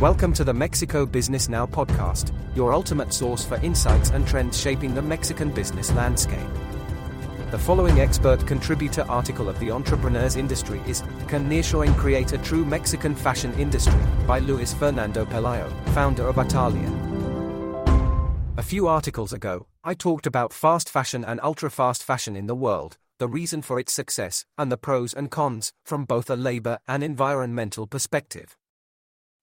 Welcome to the Mexico Business Now podcast, your ultimate source for insights and trends shaping the Mexican business landscape. The following expert contributor article of the entrepreneur's industry is Can Nearshoring Create a True Mexican Fashion Industry? by Luis Fernando Pelayo, founder of Atalia. A few articles ago, I talked about fast fashion and ultra fast fashion in the world, the reason for its success, and the pros and cons, from both a labor and environmental perspective.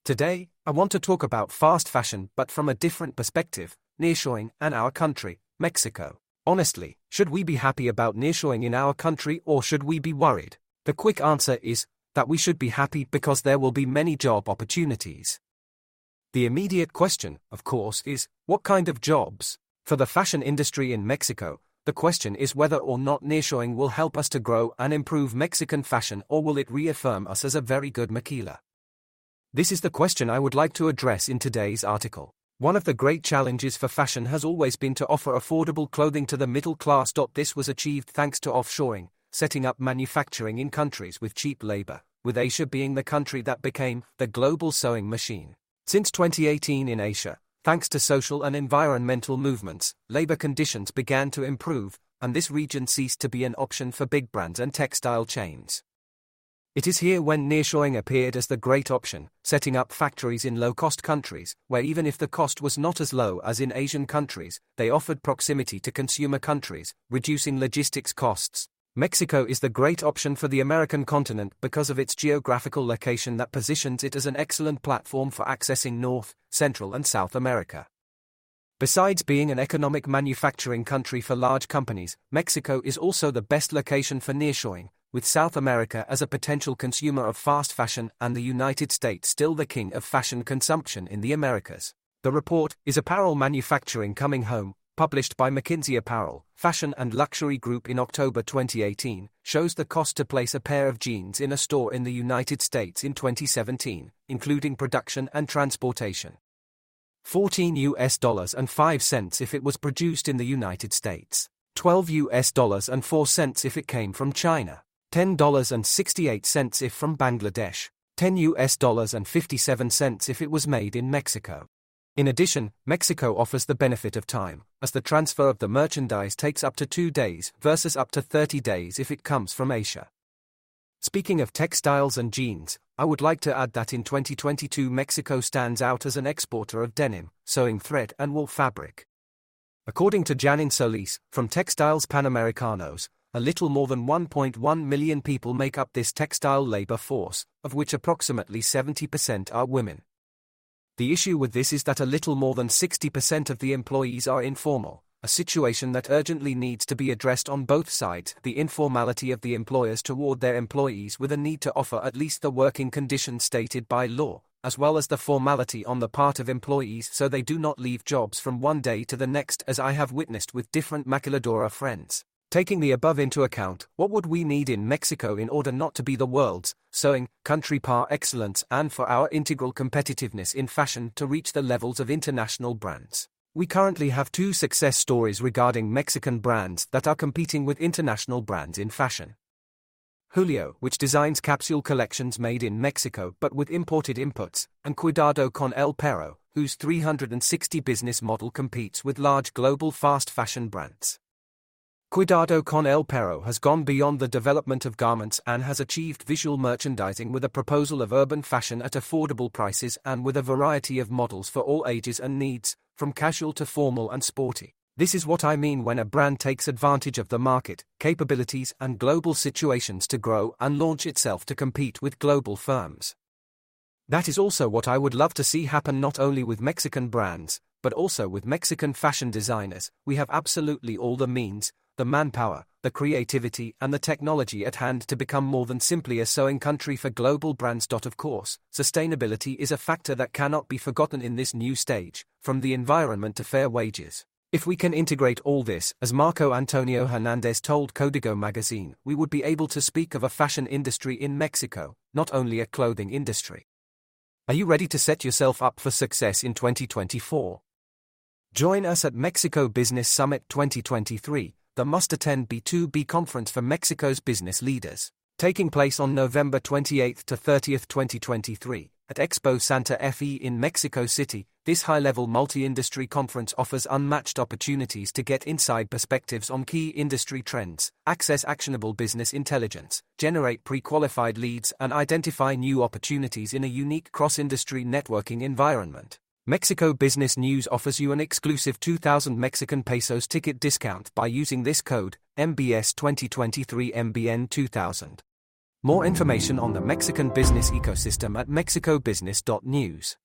Today, I want to talk about fast fashion but from a different perspective nearshoring and our country, Mexico. Honestly, should we be happy about nearshoring in our country or should we be worried? The quick answer is that we should be happy because there will be many job opportunities. The immediate question, of course, is what kind of jobs? For the fashion industry in Mexico, the question is whether or not nearshoring will help us to grow and improve Mexican fashion or will it reaffirm us as a very good maquila. This is the question I would like to address in today's article. One of the great challenges for fashion has always been to offer affordable clothing to the middle class. This was achieved thanks to offshoring, setting up manufacturing in countries with cheap labor, with Asia being the country that became the global sewing machine. Since 2018 in Asia, thanks to social and environmental movements, labor conditions began to improve, and this region ceased to be an option for big brands and textile chains. It is here when nearshoring appeared as the great option, setting up factories in low cost countries, where even if the cost was not as low as in Asian countries, they offered proximity to consumer countries, reducing logistics costs. Mexico is the great option for the American continent because of its geographical location that positions it as an excellent platform for accessing North, Central, and South America. Besides being an economic manufacturing country for large companies, Mexico is also the best location for nearshoring, with South America as a potential consumer of fast fashion and the United States still the king of fashion consumption in the Americas. The report is Apparel Manufacturing Coming Home, published by McKinsey Apparel, Fashion and Luxury Group in October 2018, shows the cost to place a pair of jeans in a store in the United States in 2017, including production and transportation. 14 US dollars and 5 cents if it was produced in the United States, 12 US dollars and 4 cents if it came from China. $10.68 if from Bangladesh, 10 US dollars and 57 cents if it was made in Mexico. In addition, Mexico offers the benefit of time, as the transfer of the merchandise takes up to two days versus up to 30 days if it comes from Asia. Speaking of textiles and jeans, I would like to add that in 2022 Mexico stands out as an exporter of denim, sewing thread, and wool fabric. According to Janin Solis, from Textiles Panamericanos, a little more than 1.1 million people make up this textile labor force, of which approximately 70% are women. The issue with this is that a little more than 60% of the employees are informal, a situation that urgently needs to be addressed on both sides the informality of the employers toward their employees with a need to offer at least the working conditions stated by law, as well as the formality on the part of employees so they do not leave jobs from one day to the next, as I have witnessed with different maquiladora friends. Taking the above into account, what would we need in Mexico in order not to be the world's sewing country par excellence and for our integral competitiveness in fashion to reach the levels of international brands? We currently have two success stories regarding Mexican brands that are competing with international brands in fashion. Julio, which designs capsule collections made in Mexico but with imported inputs, and Cuidado con el Perro, whose 360 business model competes with large global fast fashion brands. Cuidado con el Perro has gone beyond the development of garments and has achieved visual merchandising with a proposal of urban fashion at affordable prices and with a variety of models for all ages and needs, from casual to formal and sporty. This is what I mean when a brand takes advantage of the market, capabilities, and global situations to grow and launch itself to compete with global firms. That is also what I would love to see happen not only with Mexican brands, but also with Mexican fashion designers. We have absolutely all the means, the manpower, the creativity, and the technology at hand to become more than simply a sewing country for global brands. Of course, sustainability is a factor that cannot be forgotten in this new stage, from the environment to fair wages. If we can integrate all this, as Marco Antonio Hernandez told Código magazine, we would be able to speak of a fashion industry in Mexico, not only a clothing industry. Are you ready to set yourself up for success in 2024? Join us at Mexico Business Summit 2023 the must attend B2B conference for Mexico's business leaders. Taking place on November 28 to 30, 2023, At Expo Santa Fe in Mexico City, this high level multi industry conference offers unmatched opportunities to get inside perspectives on key industry trends, access actionable business intelligence, generate pre qualified leads, and identify new opportunities in a unique cross industry networking environment. Mexico Business News offers you an exclusive 2,000 Mexican pesos ticket discount by using this code, MBS 2023 MBN 2000. More information on the Mexican business ecosystem at mexicobusiness.news.